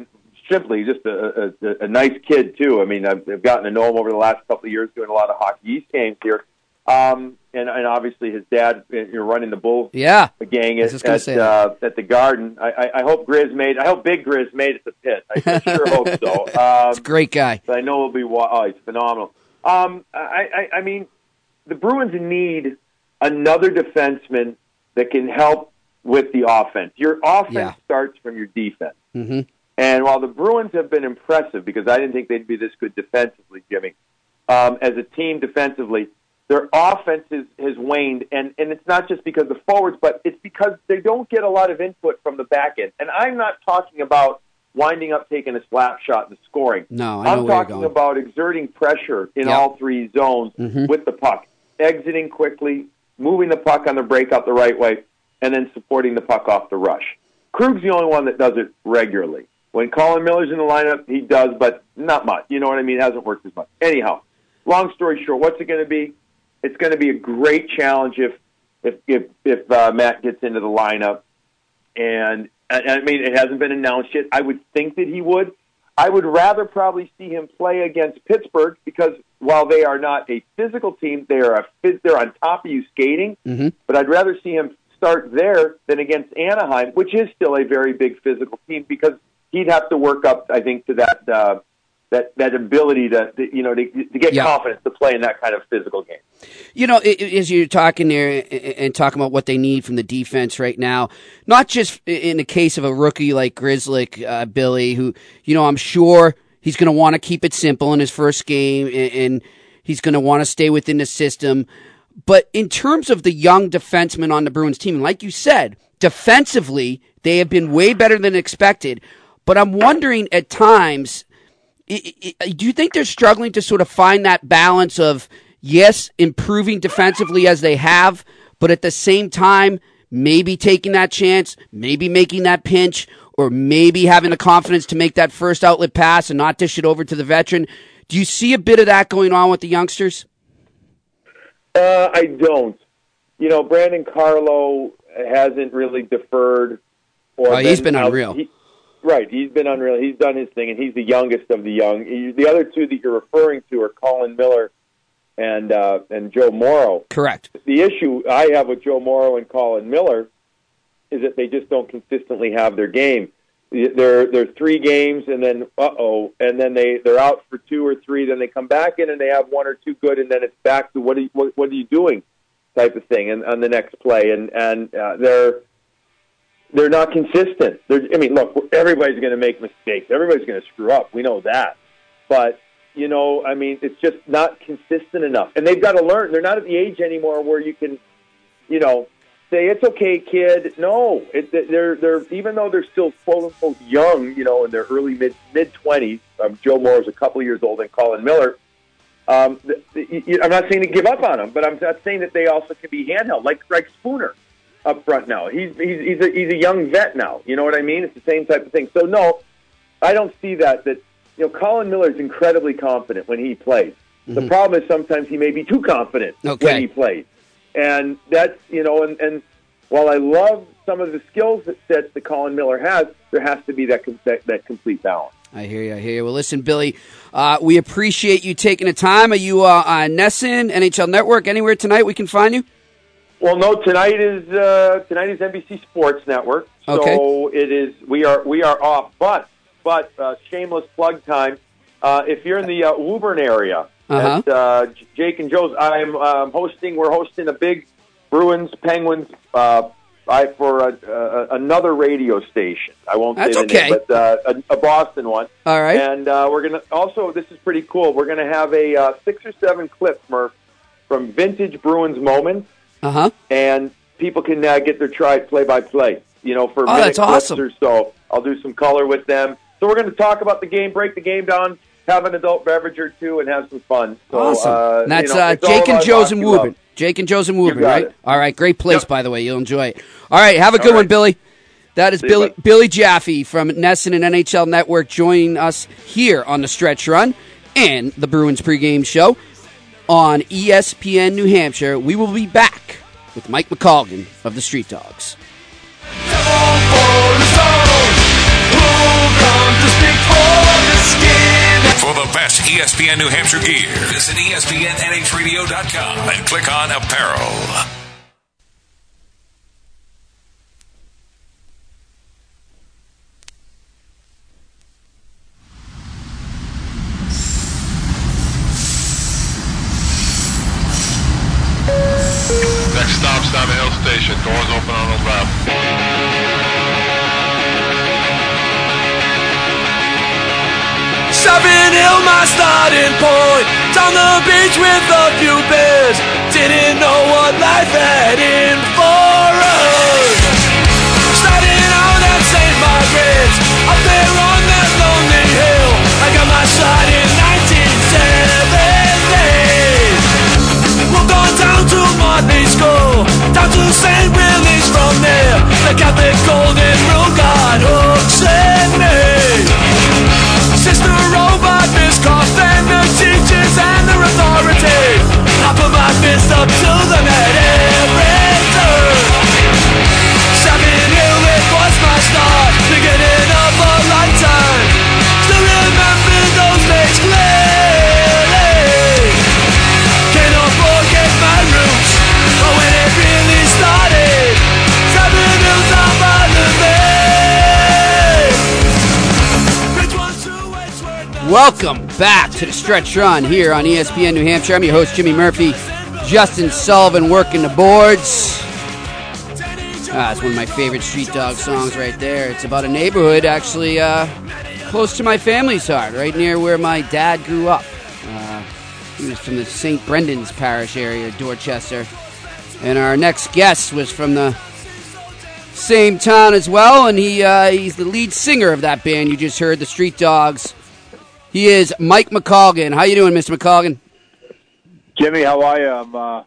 simply just a, a, a nice kid too. I mean, I've, I've gotten to know him over the last couple of years doing a lot of hockey East games here. Um, and, and obviously his dad, uh, you're running the Bull Yeah. gang I was at, at, uh, at the Garden. I, I, I hope Grizz made. I hope Big Grizz made it to the pit. I, sure hope so. Um, He's a great guy. I know it'll be. Oh, he's phenomenal. Um, I, I, I mean, the Bruins need another defenseman that can help with the offense. Your offense Yeah. starts from your defense. Mm-hmm. And while the Bruins have been impressive, because I didn't think they'd be this good defensively, Jimmy, um, as a team defensively, their offense is, has waned, and, and it's not just because of the forwards, but it's because they don't get a lot of input from the back end. And I'm not talking about winding up taking a slap shot and scoring. No, I you're talking about exerting pressure in Yep. all three zones Mhm. with the puck, exiting quickly, moving the puck on the breakout the right way, and then supporting the puck off the rush. Krug's the only one that does it regularly. When Colin Miller's in the lineup, he does, but not much. You know what I mean? It hasn't worked as much. Anyhow, long story short, what's it going to be? It's going to be a great challenge if if if, if uh, Matt gets into the lineup. And I, I mean, it hasn't been announced yet. I would think that he would. I would rather probably see him play against Pittsburgh because while they are not a physical team, they are a they're on top of you skating. Mm-hmm. But I'd rather see him start there than against Anaheim, which is still a very big physical team because he'd have to work up, I think, to that uh, that that ability to, to you know to, to get Yeah. confidence to play in that kind of physical game. You know, as you're talking there and- talking about what they need from the defense right now, not just in the case of a rookie like Grzelcyk, uh, Billy, who, you know, I'm sure he's going to want to keep it simple in his first game and, and he's going to want to stay within the system. But in terms of the young defensemen on the Bruins team, like you said, defensively, they have been way better than expected. But I'm wondering at times I- I- do you think they're struggling to sort of find that balance of yes, improving defensively as they have, but at the same time, maybe taking that chance, maybe making that pinch, or maybe having the confidence to make that first outlet pass and not dish it over to the veteran? Do you see a bit of that going on with the youngsters? Uh, I don't. You know, Brandon Carlo hasn't really deferred. Or Oh, he's been out- unreal. he- right, he's been unreal. He's done his thing, and he's the youngest of the young. The other two that you're referring to are Colin Miller and uh, and Joe Morrow. Correct. The issue I have with Joe Morrow and Colin Miller is that they just don't consistently have their game. They're they're three games and then uh oh, and then they they're out for two or three. Then they come back in and they have one or two good, and then it's back to what are you, what, what are you doing type of thing, and on the next play, and and uh, they're they're not consistent. They're, I mean, look, everybody's going to make mistakes. Everybody's going to screw up. We know that, but you know, I mean, it's just not consistent enough, and they've got to learn. They're not at the age anymore where you can, you know, say it's okay, kid. No, it, they're they're even though they're still quote unquote young, you know, in their early mid mid twenties. Um, Joe Morrow's a couple of years old, and Colin Miller. Um, the, the, I'm not saying to give up on them, but I'm not saying that they also can be handheld, like Greg Spooner up front now. He's he's he's a, he's a young vet now. You know what I mean? It's the same type of thing. So no, I don't see that. That you know, Colin Miller is incredibly confident when he plays. The problem is sometimes he may be too confident Okay. when he plays, and that's you know, and and while I love some of the skills that sets that Colin Miller has, there has to be that that, that complete balance. I hear you. I hear you. Well, listen, Billy, uh, we appreciate you taking the time. Are you uh, on NESN, NHL Network, anywhere tonight we can find you? Well, no. Tonight is uh, tonight is NBC Sports Network, so Okay. it is. We are we are off, but but uh, shameless plug time. Uh, if you're in the uh, Woburn area, Uh-huh. at uh, Jake and Joe's, I'm um, hosting. We're hosting a big Bruins Penguins. Uh, I for a, uh, another radio station. I won't That's say the okay. name, but uh, a, a Boston one. All right. And uh, we're gonna also. This is pretty cool. We're gonna have a uh, six or seven clips, Murph, from vintage Bruins moments Uh huh. and people can uh, get their try play by play. You know, for Oh, minute that's awesome. or so. I'll do some color with them. So we're going to talk about the game, break the game down, have an adult beverage or two, and have some fun. So, Awesome. Uh, And that's you know, uh, Jake and Joe's in hockey love. Woburn. Jake and Joe's and Woburn, right? it. All right. Great place, by the way. You'll enjoy it. All right. Have a good one. Billy. That is See Billy. Billy Jaffe from NESN and NHL Network joining us here on the Stretch Run and the Bruins pregame show on ESPN New Hampshire. We will be back with Mike McColgan of the Street Dogs. For the best ESPN New Hampshire gear, visit ESPNNHradio.com and click on apparel. Next stop, the Hill Station. Doors open on the left. Savin Hill, my starting point. Down the beach with a few beers. Didn't know what life had in for us. Starting out at St. Margaret's. Up there on that lonely hill. I got my shot Catholic Golden Welcome back to the Stretch Run here on ESPN New Hampshire. I'm your host, Jimmy Murphy. Justin Sullivan working the boards. Ah, it's one of my favorite Street Dog songs right there. It's about a neighborhood actually uh, close to my family's heart, right near where my dad grew up. Uh, he was from the St. Brendan's Parish area, Dorchester. And our next guest was from the same town as well, and he uh, he's the lead singer of that band you just heard, the Street Dogs. He is Mike McColgan. How you doing, Mr. McColgan? Jimmy, how are you? I'm uh,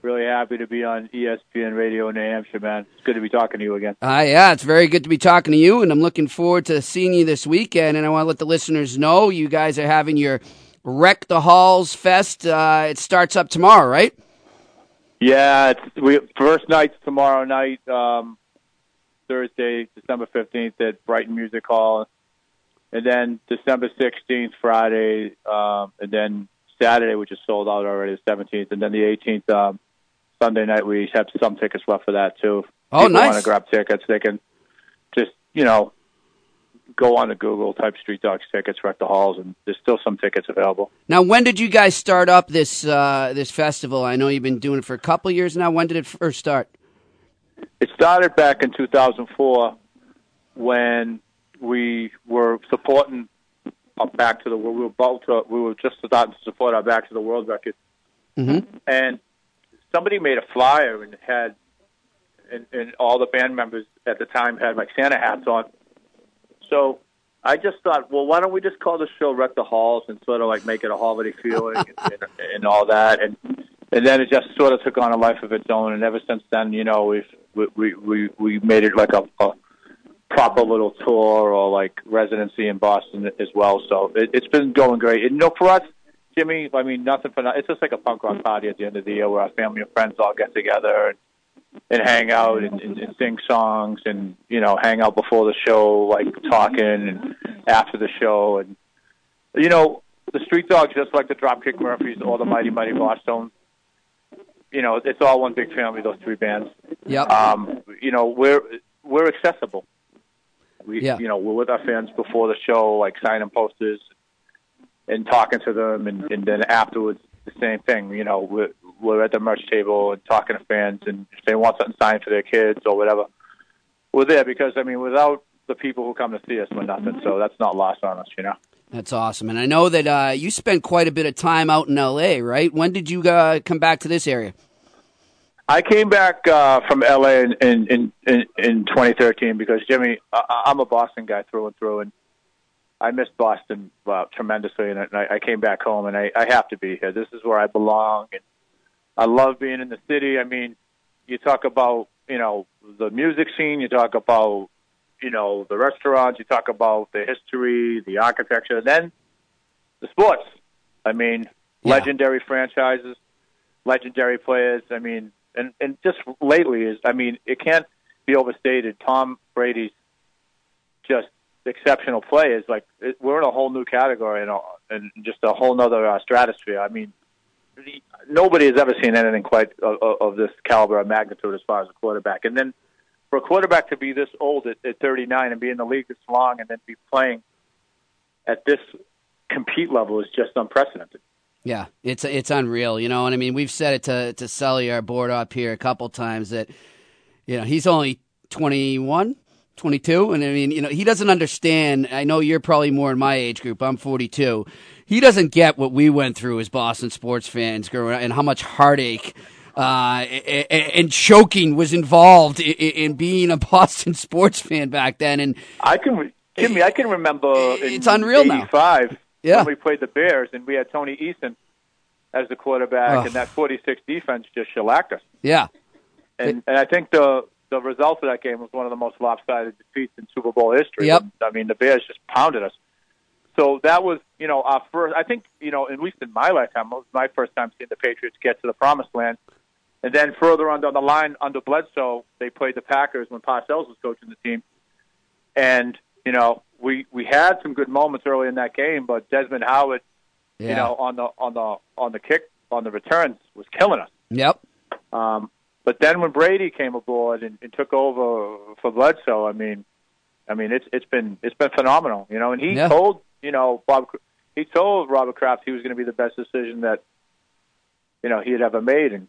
really happy to be on ESPN Radio in New Hampshire, man. It's good to be talking to you again. Uh, yeah, it's very good to be talking to you, and I'm looking forward to seeing you this weekend. And I want to let the listeners know you guys are having your Wreck the Halls Fest. Uh, it starts up tomorrow, right? Yeah, it's we first night's tomorrow night, um, Thursday, December fifteenth at Brighton Music Hall, and then December sixteenth, Friday, um, and then Saturday, which is sold out already, the seventeenth, and then the eighteenth, um, Sunday night. We have some tickets left for that too. If Oh, people nice. Want to grab tickets? They can just you know go on to Google, type Street Dogs tickets, Wreck the Halls, and there's still some tickets available. Now, when did you guys start up this uh, this festival? I know you've been doing it for a couple of years now. When did it first start? It started back in 2004 when we were supporting our Back to the World. We were about to, we were just starting to support our Back to the World record, Mm-hmm. and somebody made a flyer and had, and, and all the band members at the time had like Santa hats on. So I just thought, well, why don't we just call the show "Wreck the Halls" and sort of like make it a holiday feeling and, and, and all that, and and then it just sort of took on a life of its own. And ever since then, you know, we've we we we, we made it like a, a proper little tour or like residency in Boston as well. So it, it's been going great. And, you know, for us, Jimmy, I mean, nothing for nothing. It's just like a punk rock party at the end of the year where our family and friends all get together and, and hang out and, and, and sing songs and you know hang out before the show, like talking and after the show and you know the Street Dogs, just like the Dropkick Murphys or the Mighty Mighty Bosstones. You know, it's all one big family. Those three bands. Yep. Um, you know, we're we're accessible. We, Yeah. you know, we're with our fans before the show, like signing posters and talking to them, and, and then afterwards, the same thing. You know, we're we're at the merch table and talking to fans, and if they want something signed for their kids or whatever, we're there because I mean, without the people who come to see us, we're nothing. So that's not lost on us, you know. That's awesome, and I know that uh, you spent quite a bit of time out in L.A. Right? When did you uh, come back to this area? I came back uh, from LA in in, in in in 2013 because Jimmy, I, I'm a Boston guy through and through, and I missed Boston uh, tremendously, and I, I came back home, and I, I have to be here. This is where I belong, and I love being in the city. I mean, you talk about you know the music scene, you talk about you know the restaurants, you talk about the history, the architecture, and then the sports. I mean, legendary franchises, legendary players. I mean, and and just lately is I mean, it can't be overstated. Tom Brady's just exceptional play is like it, we're in a whole new category and, and just a whole nother uh, stratosphere. I mean, the- nobody has ever seen anything quite of, of- of this caliber of magnitude as far as a quarterback. And then for a quarterback to be this old at, at 39 and be in the league this long and then be playing at this compete level is just unprecedented. Yeah, it's it's unreal, you know. And I mean, we've said it to to Sully, our board up here, a couple times that you know he's only 21, 22, and I mean, you know, he doesn't understand. I know you're probably more in my age group. I'm 42. He doesn't get what we went through as Boston sports fans growing up, and how much heartache. Uh, and choking was involved in, in being a Boston sports fan back then, and I can, Jimmy, I can remember It's unreal now. 85 Yeah. when we played the Bears and we had Tony Eason as the quarterback Ugh. and that 46 defense just shellacked us. yeah, And, and I think the the result of that game was one of the most lopsided defeats in Super Bowl history. Yep. I mean, the Bears just pounded us. So that was, you know, our first. I think, you know, at least in my lifetime, it was my first time seeing the Patriots get to the promised land. And then further on down the line, under Bledsoe, they played the Packers when Parcells was coaching the team. And you know, we we had some good moments early in that game, but Desmond Howard, you know, on the on the on the kick on the returns was killing us. yep, Um, but then when Brady came aboard and, and took over for Bledsoe, I mean, I mean it's it's been it's been phenomenal, you know. And he Yeah. told you know Bob, he told Robert Kraft he was going to be the best decision that you know he had ever made, and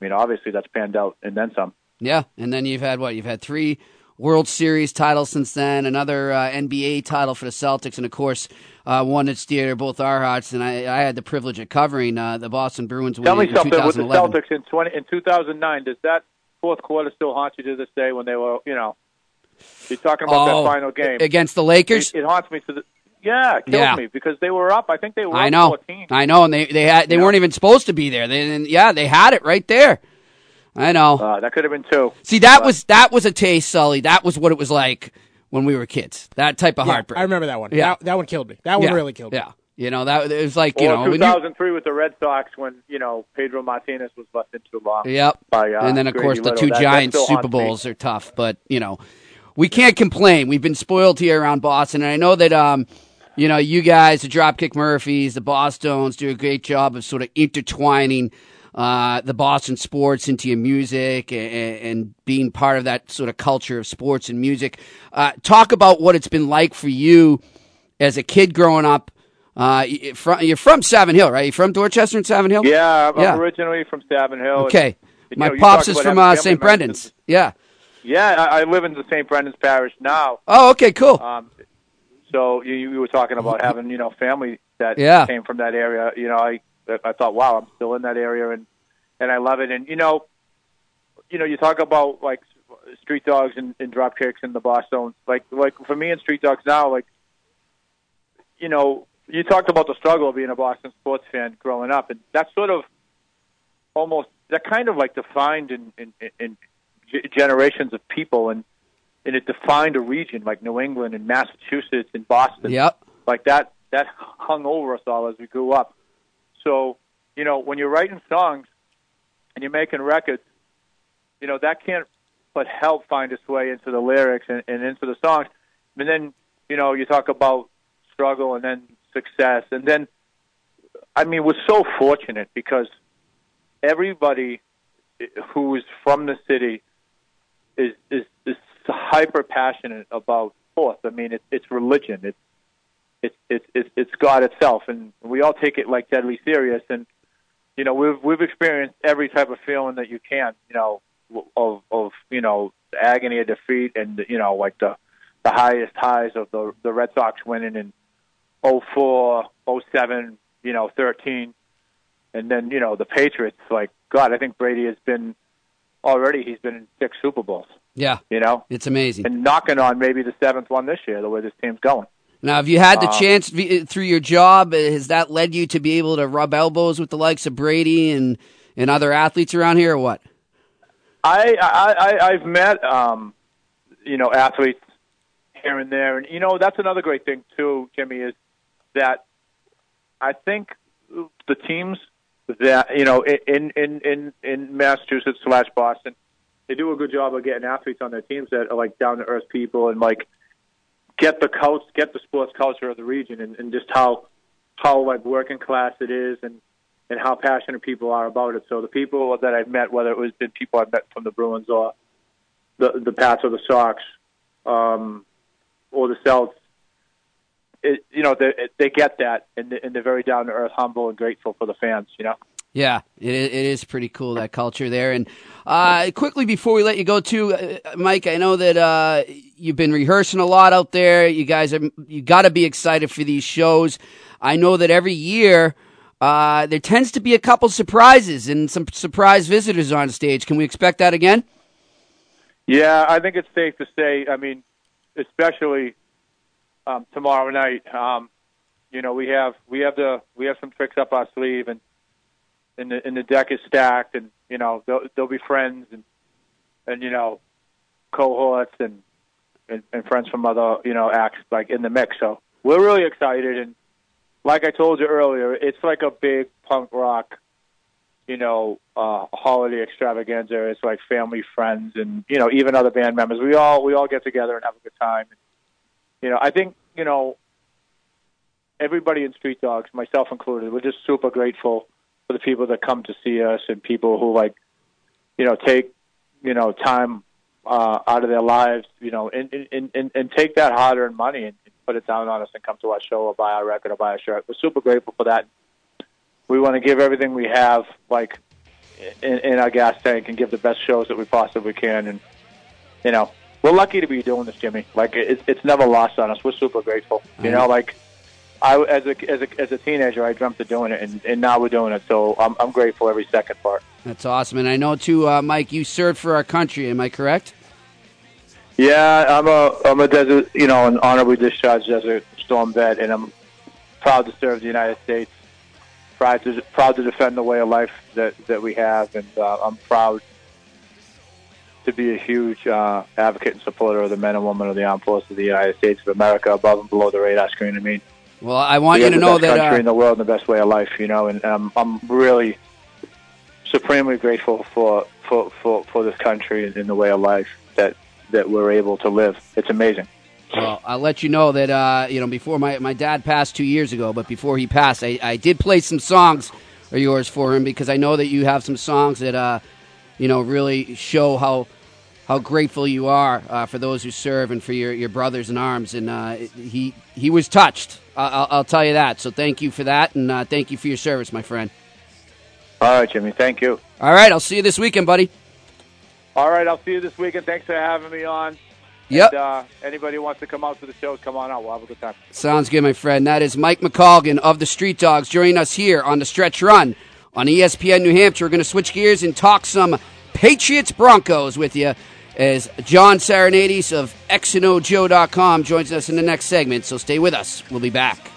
I mean obviously that's panned out and then some. Yeah, and then you've had what? You've had three World Series title since then, another uh, NBA title for the Celtics, and of course, uh, one that's dear to both our hearts. And I, I had the privilege of covering uh, the Boston Bruins Tell me in something with the Celtics in twenty in two thousand nine. Does that fourth quarter still haunt you to this day when they were you know you're talking about Oh, that final game against the Lakers? It, it haunts me to the Yeah, it killed Yeah. me because they were up. I think they were. I up know, 14. I know, and they they had they weren't even supposed to be there. They, yeah, they had it right there. I know. Uh, that could have been two. See, that But- was that was a taste, Sully. That was what it was like when we were kids. That type of Yeah, heartbreak. I remember that one. Yeah. That, that one killed me. That one Yeah, really killed me. Yeah, you know that it was like you or know. when you- 2003 with the Red Sox when you know Pedro Martinez was left in too long. Yep. By, uh, and then of Grady course the Little. two That- that Giants Super haunts me. Bowls are tough, but you know we can't complain. We've been spoiled here around Boston, and I know that um you know you guys, the Dropkick Murphys, the Bosstones, do a great job of sort of intertwining. Uh, the Boston sports into your music and, and being part of that sort of culture of sports and music. Uh, talk about what it's been like for you as a kid growing up. Uh, y- from, you're from Savin Hill, right? You're from Dorchester and Savin Hill? Yeah, I'm Yeah. originally from Savin Hill. Okay. And, My know, pops is from uh, St. Brendan's. Yeah. Yeah, I, I live in the St. Brendan's Parish now. Oh, okay, cool. Um, so you, you were talking about having you know family that Yeah. came from that area. You know, I I thought, wow, I'm still in that area, and and I love it. And you know, you know, you talk about like street dogs and, and drop kicks and the Bosstones. Like like for me and street dogs now, like you know, you talked about the struggle of being a Boston sports fan growing up, and that's sort of almost that kind of like defined in in, in g- generations of people, and and it defined a region like New England and Massachusetts and Boston. Yep. Like that that hung over us all as we grew up. So you know, when you're writing songs and you're making records, you know that can't but help find its way into the lyrics and, and into the songs. And then you know you talk about struggle and then success, and then I mean we're so fortunate because everybody who's from the city is is, is hyper passionate about sports. I mean, it's it's religion. It's it's it's it's God itself, and we all take it like deadly serious. And you know, we've we've experienced every type of feeling that you can. You know, of of you know the agony of defeat, and you know, like the the highest highs of the the Red Sox winning in 04, 07, you know, 13. And then, you know, the Patriots, like, God, I think Brady has been already, he's been in six Super Bowls, Yeah. you know? It's amazing. And knocking on maybe the seventh one this year, the way this team's going. Now, have you had the Um, chance v- through your job? uh, Has that led you to be able to rub elbows with the likes of Brady and, and other athletes around here, or what? I, I, I I've met, um, you know, athletes here and there. And, you know, that's another great thing, too, Jimmy, is that I think the teams that, you know, in, in, in, in Massachusetts slash Boston, they do a good job of getting athletes on their teams that are like down to earth people and like get the coach, get the sports culture of the region and, and just how, how like working class it is and, and how passionate people are about it. So the people that I've met, whether it was been people I've met from the Bruins or the the Pats or the Sox, um, or the Celts, it, you know, they they get that and, they, and they're very down to earth, humble, and grateful for the fans. You know. Yeah, it it is pretty cool that culture there. And uh, quickly before we let you go, too, uh, Mike, I know that uh, you've been rehearsing a lot out there. You guys are you got to be excited for these shows. I know that every year uh, there tends to be a couple surprises and some surprise visitors on stage. Can we expect that again? Yeah, I think it's safe to say. I mean, especially um, tomorrow night. Um, you know, we have we have the we have some tricks up our sleeve, and and the, and the deck is stacked, and you know they'll there'll be friends and and you know cohorts and, and and friends from other you know acts like in the mix. So we're really excited, and like I told you earlier, it's like a big punk rock you know, uh, holiday extravaganza. It's like family, friends, and you know, even other band members. We all we all get together and have a good time. And, You know, I think you know, everybody in Street Dogs, myself included, we're just super grateful for the people that come to see us and people who like, you know, take you know time uh, out of their lives, you know, and and, and and take that hard-earned money and, put it down on us and come to our show or buy our record or buy a shirt. We're super grateful for that we want to give everything we have, like in, in our gas tank, and give the best shows that we possibly can. And you know, we're lucky to be doing this, Jimmy. Like it, it's never lost on us. We're super grateful. You know, like I as a as a as a teenager, I dreamt of doing it, and, and now we're doing it. So I'm I'm grateful every second for it. That's awesome. And I know, too, uh, Mike, you served for our country. Am I correct? Yeah, I'm a I'm a desert, you know, an honorably discharged desert storm vet, and I'm proud to serve the United States. Proud to proud to defend the way of life that that we have, and uh, I'm proud to be a huge uh, advocate and supporter of the men and women of the armed forces of the United States of America, above and below the radar screen. I mean, Well, I want you to the know best that. country Uh, in the world and the best way of life, you know, and um, I'm really supremely grateful for for, for, for this country and, and the way of life that that we're able to live. It's amazing. Well, I'll let you know that uh, you know before my, my dad passed two years ago, but before he passed, I, I did play some songs of yours for him because I know that you have some songs that uh, you know really show how how grateful you are uh, for those who serve and for your, your brothers in arms. And uh, he he was touched. I- I'll, I'll tell you that. So thank you for that, and uh, thank you for your service, my friend. All right, Jimmy. Thank you. All right, I'll see you this weekend, buddy. All right, I'll see you this weekend. Thanks for having me on. Yep. And, uh, anybody who wants to come out to the show, come on out. We'll have a good time. Sounds good, my friend. That is Mike McColgan of the Street Dogs joining us here on the Stretch Run on ESPN New Hampshire. We're going to switch gears and talk some Patriots Broncos with you as John Saranades of XNOJoe.com joins us in the next segment. So stay with us. We'll be back.